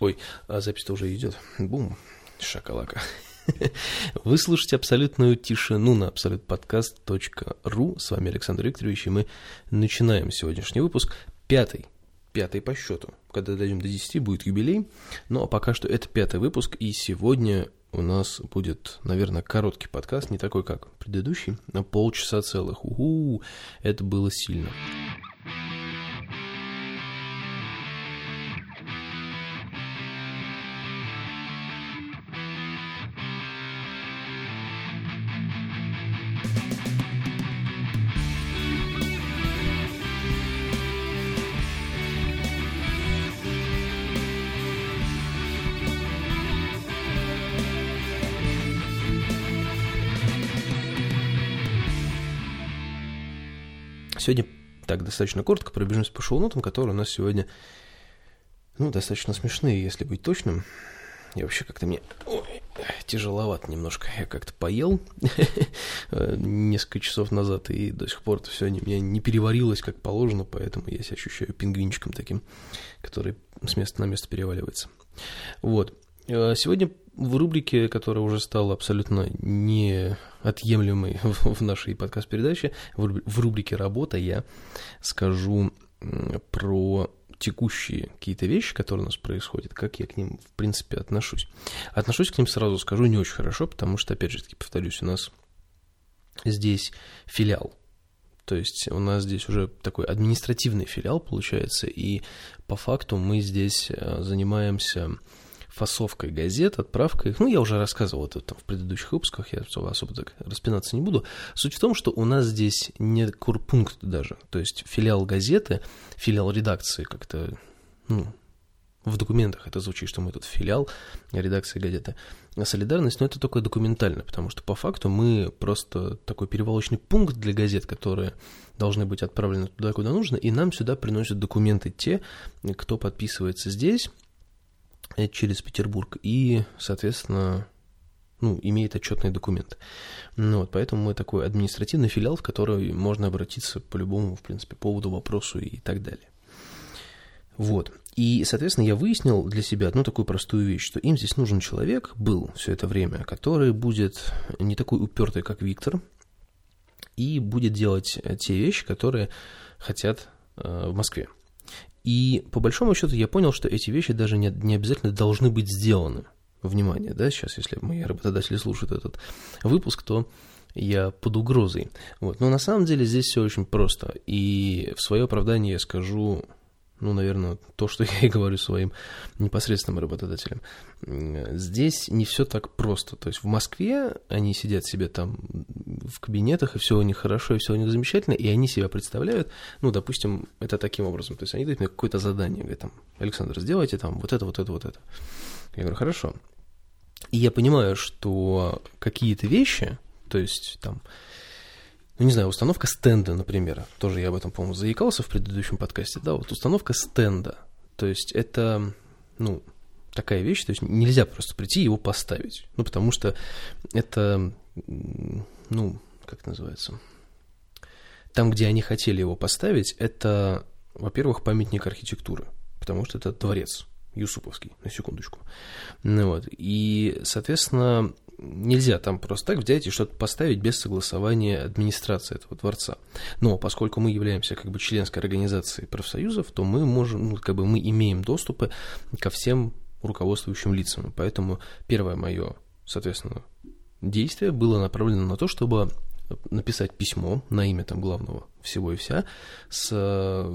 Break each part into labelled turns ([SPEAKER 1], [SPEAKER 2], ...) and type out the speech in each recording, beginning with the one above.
[SPEAKER 1] Ой, а запись-то уже идет. Бум, шакалака. Вы слушаете абсолютную тишину на абсолютподкаст.ру. С вами Александр Викторович, и мы начинаем сегодняшний выпуск. Пятый, пятый по счету. Когда дойдем до 10, будет юбилей. Но пока что это пятый выпуск, и сегодня у нас будет, наверное, короткий подкаст, не такой, как предыдущий, на полчаса целых. У-у-у, это было сильно. Сегодня так достаточно коротко пробежимся по шоу-нотам, которые у нас сегодня, ну, достаточно смешные, если быть точным. Я вообще как-то мне ой, тяжеловато немножко. Я как-то поел несколько часов назад, и до сих пор это все не, меня не переварилось как положено, поэтому я себя ощущаю пингвинчиком таким, который с места на место переваливается. Вот. Э, сегодня в рубрике, которая уже стала абсолютно неотъемлемой в нашей подкаст-передаче, в рубрике «Работа» я скажу про текущие какие-то вещи, которые у нас происходят, как я к ним, в принципе, отношусь. Отношусь к ним сразу, скажу, не очень хорошо, потому что, опять же, таки повторюсь, у нас здесь филиал. То есть у нас здесь уже такой административный филиал получается, и по факту мы здесь э, занимаемся фасовкой газет, отправкой их. Ну, я уже рассказывал это там в предыдущих выпусках, я особо так распинаться не буду. Суть в том, что у нас здесь не курпункт даже, то есть филиал газеты, филиал редакции как-то, ну, в документах это звучит, что мы тут филиал редакции газеты. А солидарность, но это только документально, потому что по факту мы просто такой перевалочный пункт для газет, которые должны быть отправлены туда, куда нужно, и нам сюда приносят документы те, кто подписывается здесь, через Петербург и, соответственно, ну, имеет отчетный документ. Ну, вот, поэтому мы такой административный филиал, в который можно обратиться по любому, в принципе, поводу, вопросу и так далее. Вот. И, соответственно, я выяснил для себя одну такую простую вещь, что им здесь нужен человек, был все это время, который будет не такой упертый, как Виктор, и будет делать те вещи, которые хотят э, в Москве. И по большому счету я понял, что эти вещи даже не, не обязательно должны быть сделаны. Внимание, да, сейчас, если мои работодатели слушают этот выпуск, то я под угрозой. Вот. Но на самом деле здесь все очень просто. И в свое оправдание я скажу ну, наверное, то, что я и говорю своим непосредственным работодателям. Здесь не все так просто. То есть в Москве они сидят себе там в кабинетах, и все у них хорошо, и все у них замечательно, и они себя представляют, ну, допустим, это таким образом. То есть они дают мне какое-то задание, говорят, там, Александр, сделайте там вот это, вот это, вот это. Я говорю, хорошо. И я понимаю, что какие-то вещи, то есть там ну, не знаю, установка стенда, например, тоже я об этом, по-моему, заикался в предыдущем подкасте, да, вот установка стенда, то есть это, ну, такая вещь, то есть нельзя просто прийти и его поставить, ну, потому что это, ну, как называется, там, где они хотели его поставить, это, во-первых, памятник архитектуры, потому что это дворец, Юсуповский, на секундочку. Ну, вот. И, соответственно, нельзя там просто так взять и что-то поставить без согласования администрации этого дворца. Но поскольку мы являемся как бы членской организацией профсоюзов, то мы можем, ну, как бы мы имеем доступы ко всем руководствующим лицам. Поэтому первое мое, соответственно, действие было направлено на то, чтобы написать письмо на имя там главного всего и вся с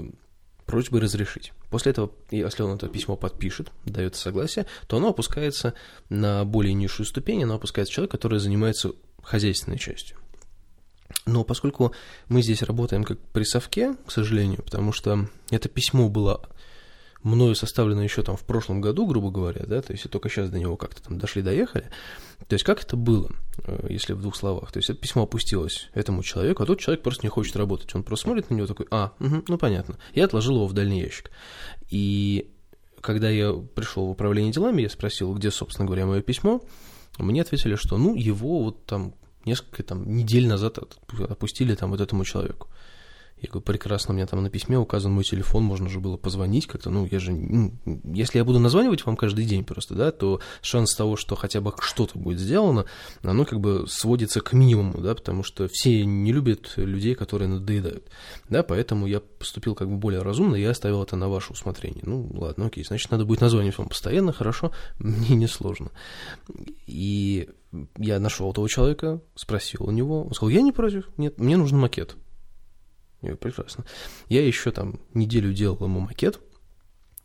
[SPEAKER 1] просьбой разрешить. После этого, если он это письмо подпишет, дает согласие, то оно опускается на более низшую ступень, оно опускается человек, который занимается хозяйственной частью. Но поскольку мы здесь работаем как при совке, к сожалению, потому что это письмо было мною составлено еще там в прошлом году, грубо говоря, да, то есть и только сейчас до него как-то там дошли, доехали. То есть как это было, э, если в двух словах? То есть это письмо опустилось этому человеку, а тот человек просто не хочет работать. Он просто смотрит на него такой, а, угу, ну понятно. Я отложил его в дальний ящик. И когда я пришел в управление делами, я спросил, где, собственно говоря, мое письмо, мне ответили, что ну его вот там несколько там недель назад опустили там вот этому человеку. Я говорю, прекрасно, у меня там на письме указан мой телефон, можно же было позвонить как-то, ну, я же, ну, если я буду названивать вам каждый день просто, да, то шанс того, что хотя бы что-то будет сделано, оно как бы сводится к минимуму, да, потому что все не любят людей, которые надоедают, да, поэтому я поступил как бы более разумно, я оставил это на ваше усмотрение. Ну, ладно, окей, значит, надо будет названивать вам постоянно, хорошо, мне не сложно. И я нашел этого человека, спросил у него, он сказал, я не против, нет, мне нужен макет. Говорю, прекрасно. Я еще там неделю делал ему макет,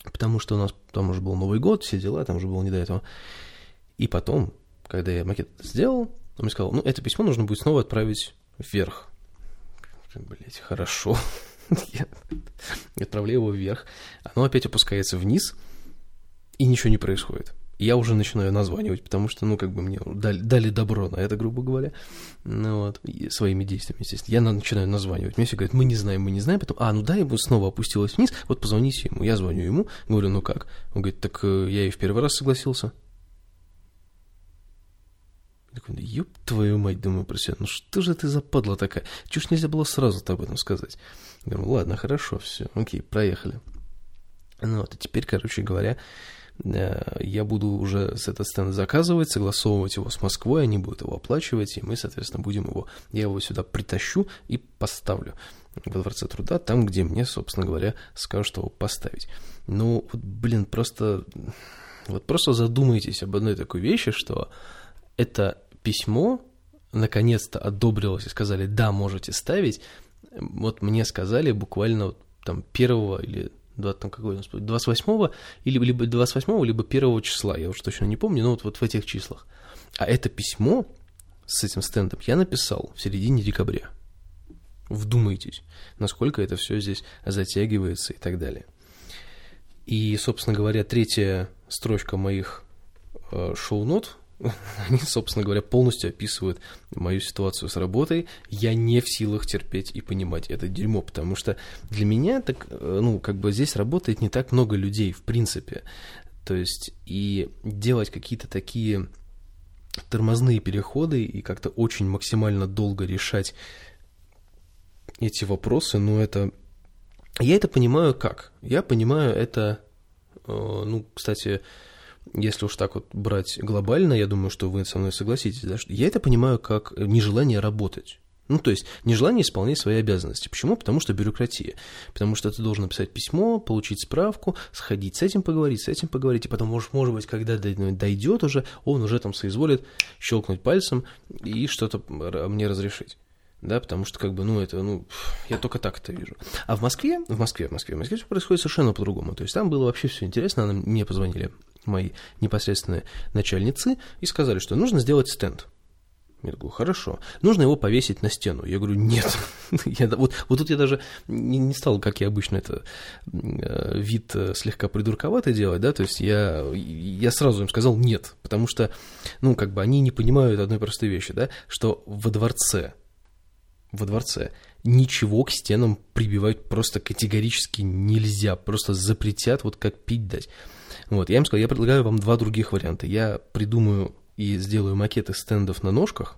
[SPEAKER 1] потому что у нас там уже был Новый год, все дела, там уже было не до этого. И потом, когда я макет сделал, он мне сказал, ну, это письмо нужно будет снова отправить вверх. Блять, хорошо. я отправляю его вверх. Оно опять опускается вниз, и ничего не происходит я уже начинаю названивать, потому что, ну, как бы мне дали, дали добро на это, грубо говоря, ну, вот, своими действиями, естественно. Я начинаю названивать. Мне все говорят, мы не знаем, мы не знаем, потом, а, ну да, ему снова опустилось вниз, вот позвоните ему. Я звоню ему, говорю, ну как? Он говорит, так э, я и в первый раз согласился. Я такой, ёб твою мать, думаю про себя, ну что же ты за падла такая? Ж нельзя было сразу-то об этом сказать? Я говорю, ладно, хорошо, все, окей, проехали. Ну вот, и теперь, короче говоря, я буду уже с этот стенд заказывать, согласовывать его с Москвой, они будут его оплачивать, и мы, соответственно, будем его, я его сюда притащу и поставлю во Дворце труда, там, где мне, собственно говоря, скажут его поставить. Ну, вот, блин, просто, вот просто задумайтесь об одной такой вещи, что это письмо наконец-то одобрилось и сказали, да, можете ставить. Вот мне сказали буквально вот, там первого или 20, там, какой, 28 или либо 28 либо 1 числа, я уже точно не помню, но вот, вот в этих числах. А это письмо с этим стендом я написал в середине декабря. Вдумайтесь, насколько это все здесь затягивается и так далее. И, собственно говоря, третья строчка моих э, шоу-нот они, собственно говоря, полностью описывают мою ситуацию с работой. Я не в силах терпеть и понимать это дерьмо, потому что для меня так, э, ну, как бы здесь работает не так много людей, в принципе. То есть, и делать какие-то такие тормозные переходы и как-то очень максимально долго решать эти вопросы, ну, это... Я это понимаю как? Я понимаю это, э, ну, кстати, если уж так вот брать глобально, я думаю, что вы со мной согласитесь, да, что я это понимаю как нежелание работать. Ну, то есть, нежелание исполнять свои обязанности. Почему? Потому что бюрократия. Потому что ты должен написать письмо, получить справку, сходить с этим поговорить, с этим поговорить, и потом, может, может быть, когда дойдет уже, он уже там соизволит щелкнуть пальцем и что-то мне разрешить да, потому что, как бы, ну, это, ну, я только так это вижу. А в Москве, в Москве, в Москве, в Москве все происходит совершенно по-другому. То есть там было вообще все интересно, мне позвонили мои непосредственные начальницы и сказали, что нужно сделать стенд. Я говорю, хорошо. Нужно его повесить на стену. Я говорю, нет. я, вот, вот тут я даже не, не стал, как я обычно это э, вид э, слегка придурковатый делать, да, то есть я, я сразу им сказал нет, потому что, ну, как бы они не понимают одной простой вещи, да, что во дворце во дворце. Ничего к стенам прибивать просто категорически нельзя, просто запретят, вот как пить дать. Вот, я им сказал, я предлагаю вам два других варианта. Я придумаю и сделаю макеты стендов на ножках,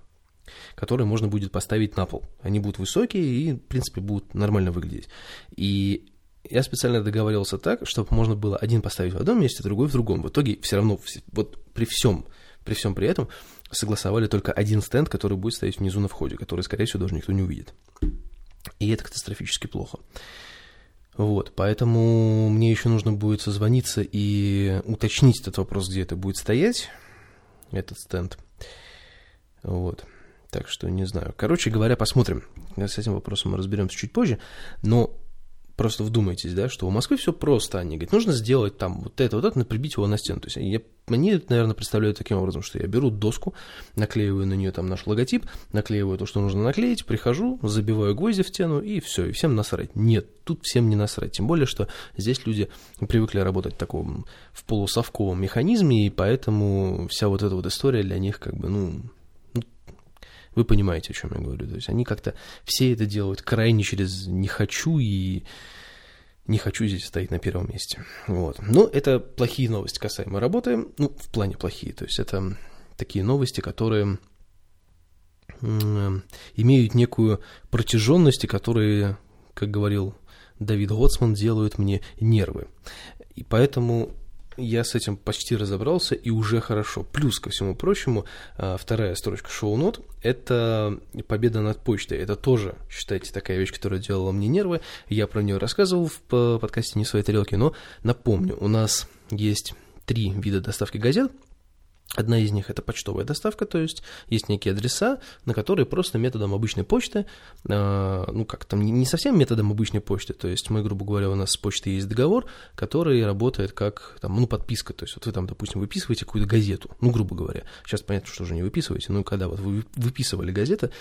[SPEAKER 1] которые можно будет поставить на пол. Они будут высокие и, в принципе, будут нормально выглядеть. И я специально договаривался так, чтобы можно было один поставить в одном месте, другой в другом. В итоге все равно, вот при всем, при всем при этом, согласовали только один стенд, который будет стоять внизу на входе, который, скорее всего, даже никто не увидит. И это катастрофически плохо. Вот, поэтому мне еще нужно будет созвониться и уточнить этот вопрос, где это будет стоять, этот стенд. Вот, так что не знаю. Короче говоря, посмотрим. С этим вопросом мы разберемся чуть позже. Но просто вдумайтесь, да, что у Москвы все просто. Они говорят, нужно сделать там вот это, вот это, прибить его на стену. То есть я, они наверное, представляют таким образом, что я беру доску, наклеиваю на нее там наш логотип, наклеиваю то, что нужно наклеить, прихожу, забиваю гвозди в стену и все, и всем насрать. Нет, тут всем не насрать. Тем более, что здесь люди привыкли работать в таком в полусовковом механизме, и поэтому вся вот эта вот история для них как бы, ну, вы понимаете, о чем я говорю. То есть они как-то все это делают крайне через «не хочу» и не хочу здесь стоять на первом месте. Вот. Но это плохие новости касаемо работы. Ну, в плане плохие. То есть это такие новости, которые имеют некую протяженность и которые как говорил Давид Гоцман, делают мне нервы. И поэтому я с этим почти разобрался и уже хорошо. Плюс ко всему прочему, а, вторая строчка шоу-нот – это победа над почтой. Это тоже, считайте, такая вещь, которая делала мне нервы. Я про нее рассказывал в подкасте «Не своей тарелки», но напомню, у нас есть три вида доставки газет – Одна из них это почтовая доставка, то есть есть некие адреса, на которые просто методом обычной почты, э, ну как там, не совсем методом обычной почты, то есть мы, грубо говоря, у нас с почтой есть договор, который работает как там, ну, подписка, то есть вот вы там, допустим, выписываете какую-то газету, ну, грубо говоря, сейчас понятно, что уже не выписываете, но когда вот вы выписывали газеты,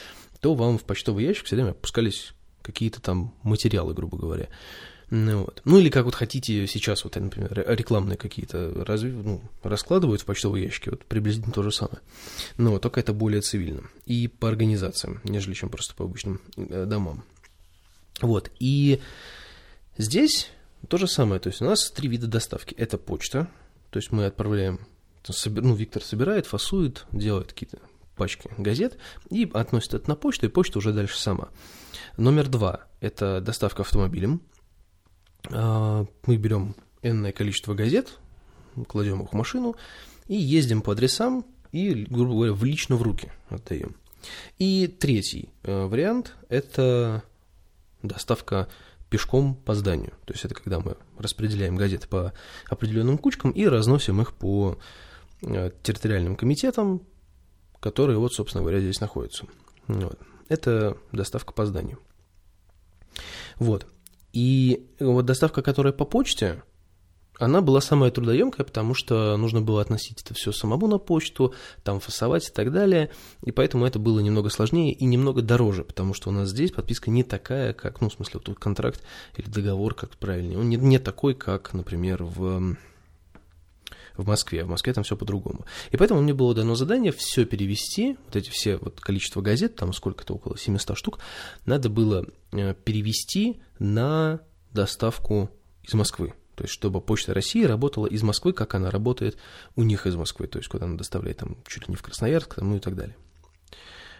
[SPEAKER 1] то вам в почтовый ящик все время опускались какие-то там материалы, грубо говоря. Ну, вот. ну или как вот хотите сейчас, вот, например, рекламные какие-то разве, ну, раскладывают в почтовые ящики, вот приблизительно то же самое. Но вот, только это более цивильно и по организациям, нежели чем просто по обычным э, домам. Вот, и здесь то же самое, то есть у нас три вида доставки. Это почта, то есть мы отправляем, ну, Виктор собирает, фасует, делает какие-то пачки газет и относит это на почту, и почта уже дальше сама. Номер два – это доставка автомобилем – мы берем энное количество газет, кладем их в машину и ездим по адресам и, грубо говоря, в лично в руки отдаем. И третий э, вариант – это доставка пешком по зданию. То есть это когда мы распределяем газеты по определенным кучкам и разносим их по э, территориальным комитетам, которые вот, собственно говоря, здесь находятся. Вот. Это доставка по зданию. Вот. И вот доставка, которая по почте, она была самая трудоемкая, потому что нужно было относить это все самому на почту, там фасовать и так далее. И поэтому это было немного сложнее и немного дороже, потому что у нас здесь подписка не такая, как, ну, в смысле, вот контракт или договор, как правильнее. Он не, не такой, как, например, в в Москве. В Москве там все по-другому. И поэтому мне было дано задание все перевести, вот эти все вот количество газет, там сколько-то, около 700 штук, надо было э, перевести на доставку из Москвы. То есть, чтобы Почта России работала из Москвы, как она работает у них из Москвы, то есть, куда она доставляет там чуть ли не в Красноярск, там, ну и так далее.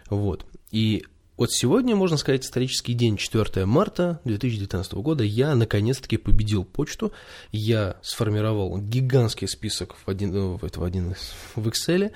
[SPEAKER 1] Вот. И вот сегодня, можно сказать, исторический день, 4 марта 2019 года, я наконец-таки победил почту. Я сформировал гигантский список в один, в, в, один, в Excel,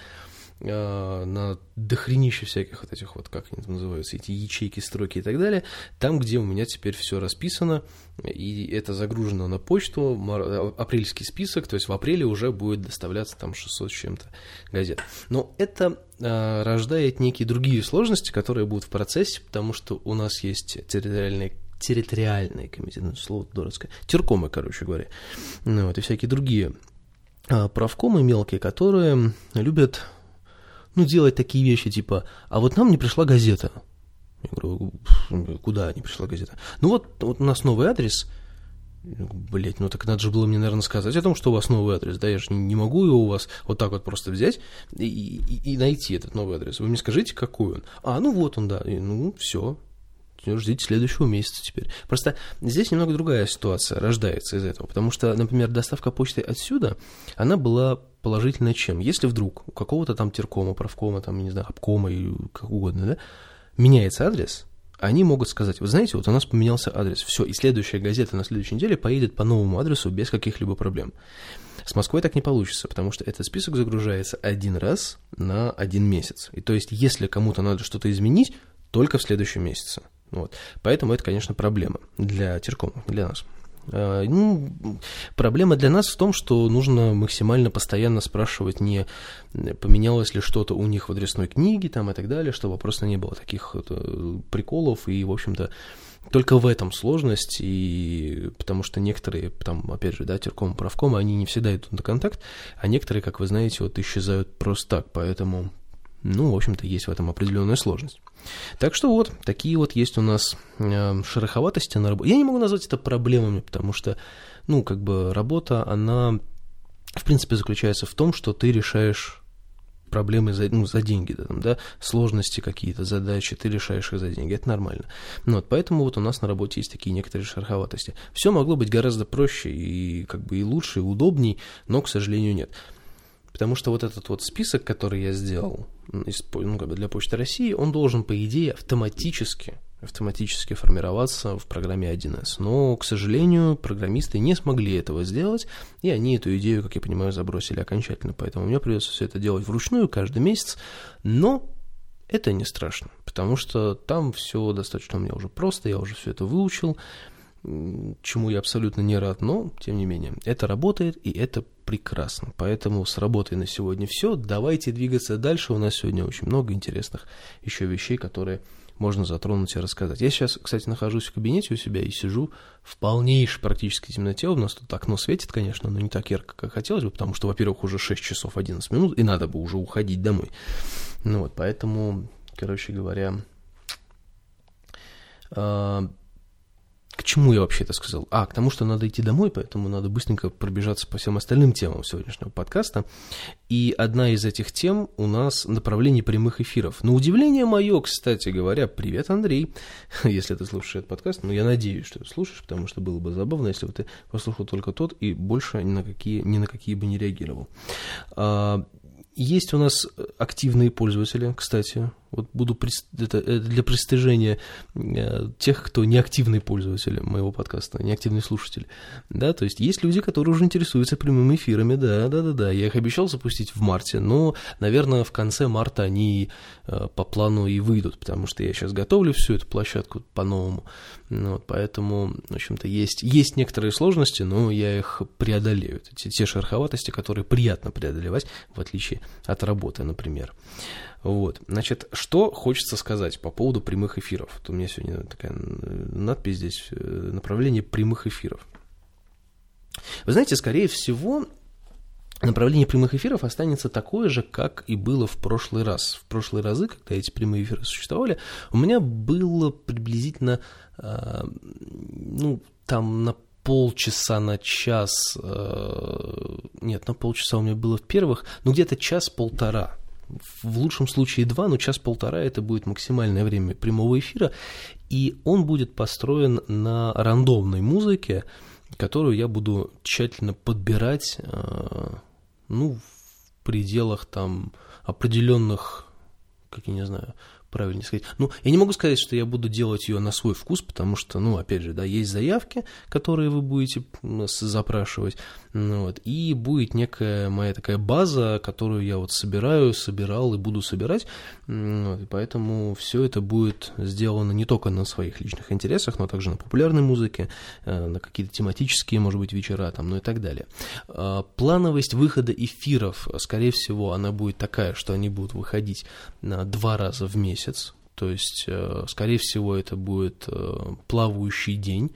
[SPEAKER 1] на дохренище всяких вот этих вот, как они там называются, эти ячейки, строки и так далее, там, где у меня теперь все расписано, и это загружено на почту, апрельский список, то есть в апреле уже будет доставляться там 600 с чем-то газет. Но это а, рождает некие другие сложности, которые будут в процессе, потому что у нас есть территориальные территориальные комитеты, ну, слово дурацкое, теркомы, короче говоря, ну, вот, и всякие другие а, правкомы мелкие, которые любят ну, делать такие вещи, типа, а вот нам не пришла газета. Я говорю, куда не пришла газета? Ну вот, вот у нас новый адрес. Блять, ну так надо же было мне, наверное, сказать о том, что у вас новый адрес, да, я же не могу его у вас вот так вот просто взять и, и, и найти этот новый адрес. Вы мне скажите, какой он? А, ну вот он, да, и, ну все, ждите следующего месяца теперь. Просто здесь немного другая ситуация рождается из этого, потому что, например, доставка почты отсюда, она была положительная чем? Если вдруг у какого-то там теркома, правкома, там, не знаю, обкома и как угодно, да, меняется адрес, они могут сказать, вы знаете, вот у нас поменялся адрес, все, и следующая газета на следующей неделе поедет по новому адресу без каких-либо проблем. С Москвой так не получится, потому что этот список загружается один раз на один месяц. И то есть, если кому-то надо что-то изменить, только в следующем месяце. Вот. Поэтому это, конечно, проблема для Теркома, для нас. А, ну, проблема для нас в том, что нужно максимально постоянно спрашивать, не поменялось ли что-то у них в адресной книге там, и так далее, чтобы просто не было таких э, приколов. И, в общем-то, только в этом сложность, и потому что некоторые, там, опять же, да, терком, правком, они не всегда идут на контакт, а некоторые, как вы знаете, вот исчезают просто так, поэтому, ну, в общем-то, есть в этом определенная сложность. Так что вот, такие вот есть у нас э, шероховатости на работе. Я не могу назвать это проблемами, потому что, ну, как бы работа, она, в принципе, заключается в том, что ты решаешь проблемы за, ну, за деньги, да, там, да, сложности какие-то, задачи, ты решаешь их за деньги, это нормально. Ну, вот, поэтому вот у нас на работе есть такие некоторые шероховатости. Все могло быть гораздо проще и как бы и лучше, и удобней, но, к сожалению, нет. Потому что вот этот вот список, который я сделал ну, для Почты России, он должен, по идее, автоматически автоматически формироваться в программе 1С. Но, к сожалению, программисты не смогли этого сделать, и они эту идею, как я понимаю, забросили окончательно. Поэтому мне придется все это делать вручную каждый месяц, но это не страшно, потому что там все достаточно у меня уже просто, я уже все это выучил, чему я абсолютно не рад, но, тем не менее, это работает, и это прекрасно. Поэтому с работой на сегодня все. Давайте двигаться дальше. У нас сегодня очень много интересных еще вещей, которые можно затронуть и рассказать. Я сейчас, кстати, нахожусь в кабинете у себя и сижу в полнейшей практически темноте. У нас тут окно светит, конечно, но не так ярко, как хотелось бы, потому что, во-первых, уже 6 часов 11 минут, и надо бы уже уходить домой. Ну вот, поэтому, короче говоря, а, к чему я вообще это сказал? А, к тому, что надо идти домой, поэтому надо быстренько пробежаться по всем остальным темам сегодняшнего подкаста. И одна из этих тем у нас направление прямых эфиров. На удивление мое, кстати говоря, привет, Андрей, если ты слушаешь этот подкаст, ну, я надеюсь, что ты слушаешь, потому что было бы забавно, если бы ты послушал только тот и больше ни на какие, ни на какие бы не реагировал. А, есть у нас активные пользователи, кстати, вот буду это, это для пристыжения э, тех, кто не активный пользователь моего подкаста, не активный слушатель. Да, то есть есть люди, которые уже интересуются прямыми эфирами, да, да, да, да. Я их обещал запустить в марте, но, наверное, в конце марта они э, по плану и выйдут, потому что я сейчас готовлю всю эту площадку по-новому. Ну, вот, поэтому, в общем-то, есть, есть некоторые сложности, но я их преодолею. Те, те шероховатости, которые приятно преодолевать, в отличие от работы, например. Вот. Значит, что хочется сказать по поводу прямых эфиров? Вот у меня сегодня такая надпись здесь, э, направление прямых эфиров. Вы знаете, скорее всего, направление прямых эфиров останется такое же, как и было в прошлый раз. В прошлые разы, когда эти прямые эфиры существовали, у меня было приблизительно, э, ну, там на полчаса на час, э, нет, на полчаса у меня было в первых, ну, где-то час-полтора в лучшем случае два, но час-полтора это будет максимальное время прямого эфира, и он будет построен на рандомной музыке, которую я буду тщательно подбирать, э, ну, в пределах там определенных, как я не знаю, правильнее сказать. Ну, я не могу сказать, что я буду делать ее на свой вкус, потому что, ну, опять же, да, есть заявки, которые вы будете запрашивать, ну, вот, и будет некая моя такая база, которую я вот собираю, собирал и буду собирать, вот, и поэтому все это будет сделано не только на своих личных интересах, но также на популярной музыке, э, на какие-то тематические, может быть, вечера там, ну и так далее. А, плановость выхода эфиров, скорее всего, она будет такая, что они будут выходить на два раза в месяц, то есть, э, скорее всего, это будет э, плавающий день.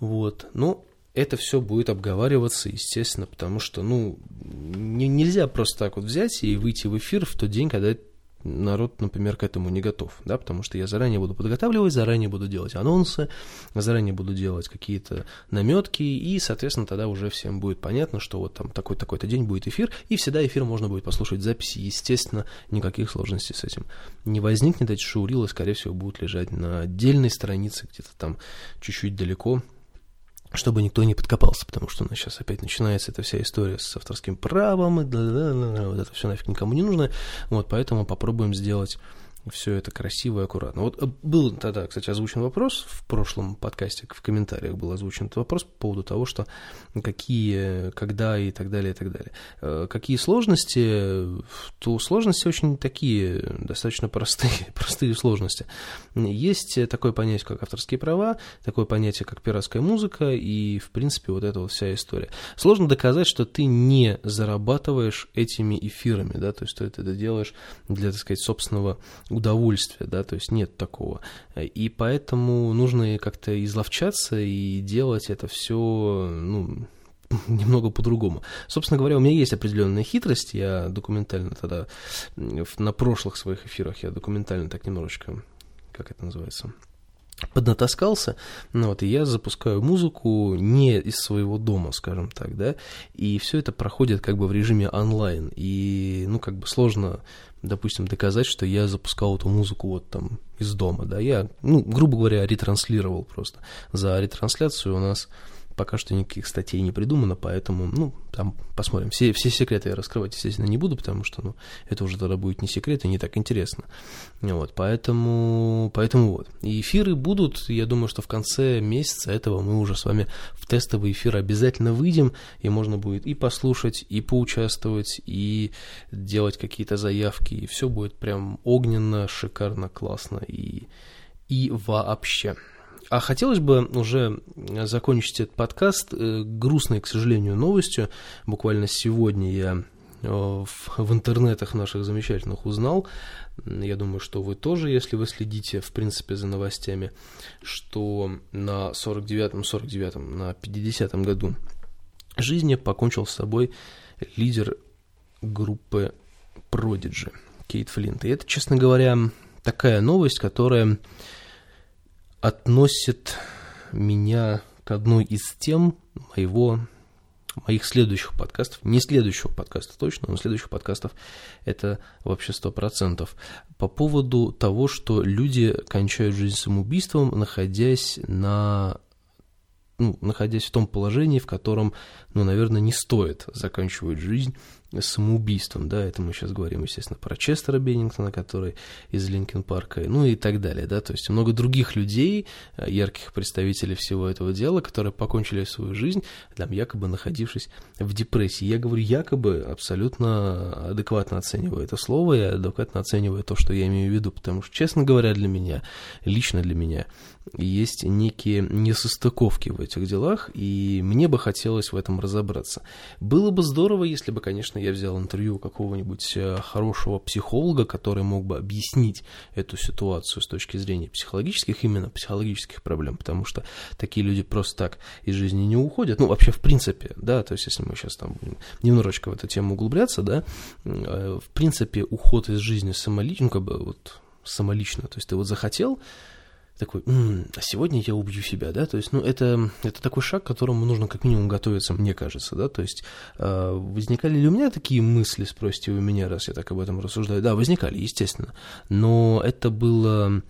[SPEAKER 1] Вот. Но это все будет обговариваться, естественно, потому что, ну, не, нельзя просто так вот взять и выйти в эфир в тот день, когда народ, например, к этому не готов, да, потому что я заранее буду подготавливать, заранее буду делать анонсы, заранее буду делать какие-то наметки, и, соответственно, тогда уже всем будет понятно, что вот там такой-такой-то день будет эфир, и всегда эфир можно будет послушать записи, естественно, никаких сложностей с этим не возникнет, эти шаурилы, скорее всего, будут лежать на отдельной странице, где-то там чуть-чуть далеко, чтобы никто не подкопался, потому что у нас сейчас опять начинается эта вся история с авторским правом, и да -да -да, вот это все нафиг никому не нужно, вот, поэтому попробуем сделать все это красиво и аккуратно. Вот э, был тогда, кстати, озвучен вопрос в прошлом подкасте, в комментариях был озвучен этот вопрос по поводу того, что какие, когда и так далее, и так далее. Э, какие сложности, то сложности очень такие, достаточно простые, простые сложности. Есть такое понятие, как авторские права, такое понятие, как пиратская музыка, и, в принципе, вот эта вот вся история. Сложно доказать, что ты не зарабатываешь этими эфирами, да, то есть ты это делаешь для, так сказать, собственного удовольствия, да, то есть нет такого. И поэтому нужно как-то изловчаться и делать это все, ну, немного по-другому. Собственно говоря, у меня есть определенная хитрость, я документально тогда, на прошлых своих эфирах я документально так немножечко, как это называется, поднатаскался, ну вот, и я запускаю музыку не из своего дома, скажем так, да, и все это проходит как бы в режиме онлайн, и, ну, как бы сложно, допустим, доказать, что я запускал эту музыку вот там из дома, да, я, ну, грубо говоря, ретранслировал просто. За ретрансляцию у нас Пока что никаких статей не придумано, поэтому, ну, там посмотрим. Все, все секреты я раскрывать, естественно, не буду, потому что, ну, это уже тогда будет не секрет и не так интересно. Вот, поэтому, поэтому вот. И эфиры будут, я думаю, что в конце месяца этого мы уже с вами в тестовый эфир обязательно выйдем, и можно будет и послушать, и поучаствовать, и делать какие-то заявки, и все будет прям огненно, шикарно, классно и, и вообще. А хотелось бы уже закончить этот подкаст э, грустной, к сожалению, новостью. Буквально сегодня я э, в, интернетах наших замечательных узнал, я думаю, что вы тоже, если вы следите, в принципе, за новостями, что на 49-м, 49-м, на 50-м году жизни покончил с собой лидер группы Prodigy, Кейт Флинт. И это, честно говоря, такая новость, которая относит меня к одной из тем моего моих следующих подкастов, не следующего подкаста точно, но следующих подкастов это вообще сто процентов, по поводу того, что люди кончают жизнь самоубийством, находясь на ну, находясь в том положении, в котором, ну, наверное, не стоит заканчивать жизнь самоубийством, да, это мы сейчас говорим, естественно, про Честера Беннингтона, который из Линкен Парка, ну и так далее, да, то есть много других людей, э, ярких представителей всего этого дела, которые покончили свою жизнь, там, якобы находившись в депрессии. Я говорю якобы, абсолютно адекватно оцениваю это слово, я адекватно оцениваю то, что я имею в виду, потому что, честно говоря, для меня, лично для меня, есть некие несостыковки в этих делах, и мне бы хотелось в этом разобраться. Было бы здорово, если бы, конечно, я взял интервью какого-нибудь э, хорошего психолога, который мог бы объяснить эту ситуацию с точки зрения психологических, именно психологических проблем, потому что такие люди просто так из жизни не уходят. Ну, вообще, в принципе, да, то есть, если мы сейчас там будем немножечко в эту тему углубляться, да, э, в принципе, уход из жизни самолично, ну, как бы вот самолично, то есть ты вот захотел, такой, м-м, а сегодня я убью себя, да, то есть, ну, это, это такой шаг, к которому нужно как минимум готовиться, мне кажется, да, то есть, э, возникали ли у меня такие мысли, спросите вы меня, раз я так об этом рассуждаю, да, возникали, естественно, но это было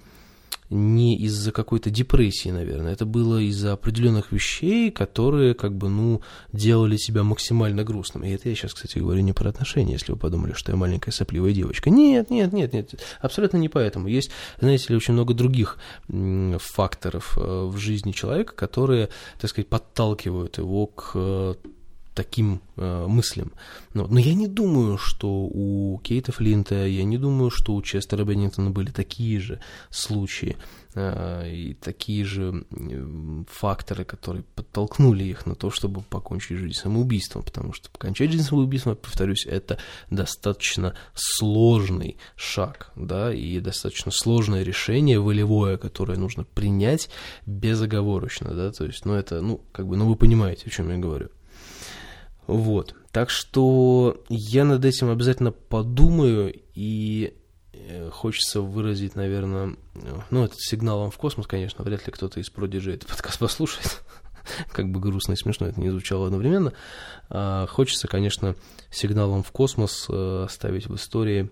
[SPEAKER 1] не из-за какой-то депрессии, наверное, это было из-за определенных вещей, которые, как бы, ну, делали тебя максимально грустным. И это я сейчас, кстати, говорю не про отношения, если вы подумали, что я маленькая сопливая девочка. Нет, нет, нет, нет, абсолютно не поэтому. Есть, знаете ли, очень много других факторов э, в жизни человека, которые, так сказать, подталкивают его к э, таким э, мыслям. Но, но я не думаю, что у Кейта Флинта, я не думаю, что у Честера Беннингтона были такие же случаи э, и такие же факторы, которые подтолкнули их на то, чтобы покончить жизнь самоубийством, потому что покончать жизнь самоубийством, повторюсь, это достаточно сложный шаг, да, и достаточно сложное решение волевое, которое нужно принять безоговорочно, да, то есть, ну, это, ну, как бы, ну, вы понимаете, о чем я говорю. Вот. Так что я над этим обязательно подумаю, и э, хочется выразить, наверное, ну, этот сигналом в космос, конечно, вряд ли кто-то из Prodigy этот подкаст послушает, как бы грустно и смешно это не звучало одновременно. А, хочется, конечно, сигналом в космос э, оставить в истории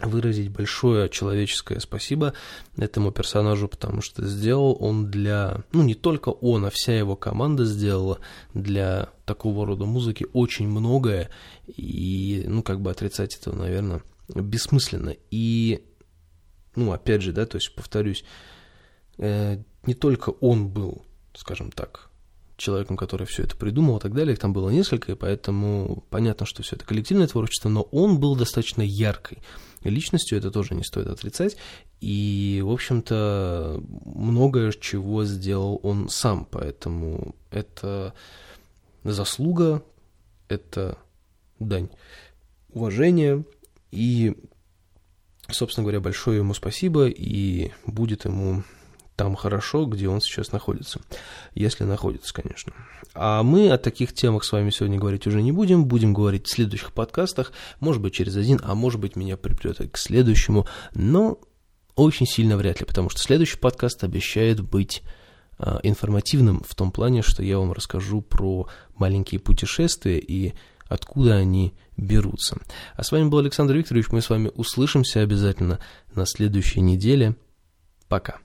[SPEAKER 1] выразить большое человеческое спасибо этому персонажу, потому что сделал он для, ну не только он, а вся его команда сделала для такого рода музыки очень многое, и, ну, как бы отрицать это, наверное, бессмысленно. И, ну, опять же, да, то есть, повторюсь, э, не только он был, скажем так, человеком, который все это придумал и так далее, их там было несколько, и поэтому понятно, что все это коллективное творчество, но он был достаточно яркой личностью, это тоже не стоит отрицать. И, в общем-то, многое чего сделал он сам, поэтому это заслуга, это дань уважения, и, собственно говоря, большое ему спасибо, и будет ему там хорошо, где он сейчас находится. Если находится, конечно. А мы о таких темах с вами сегодня говорить уже не будем. Будем говорить в следующих подкастах. Может быть, через один, а может быть, меня припрет к следующему. Но очень сильно вряд ли, потому что следующий подкаст обещает быть а, информативным в том плане, что я вам расскажу про маленькие путешествия и откуда они берутся. А с вами был Александр Викторович. Мы с вами услышимся обязательно на следующей неделе. Пока.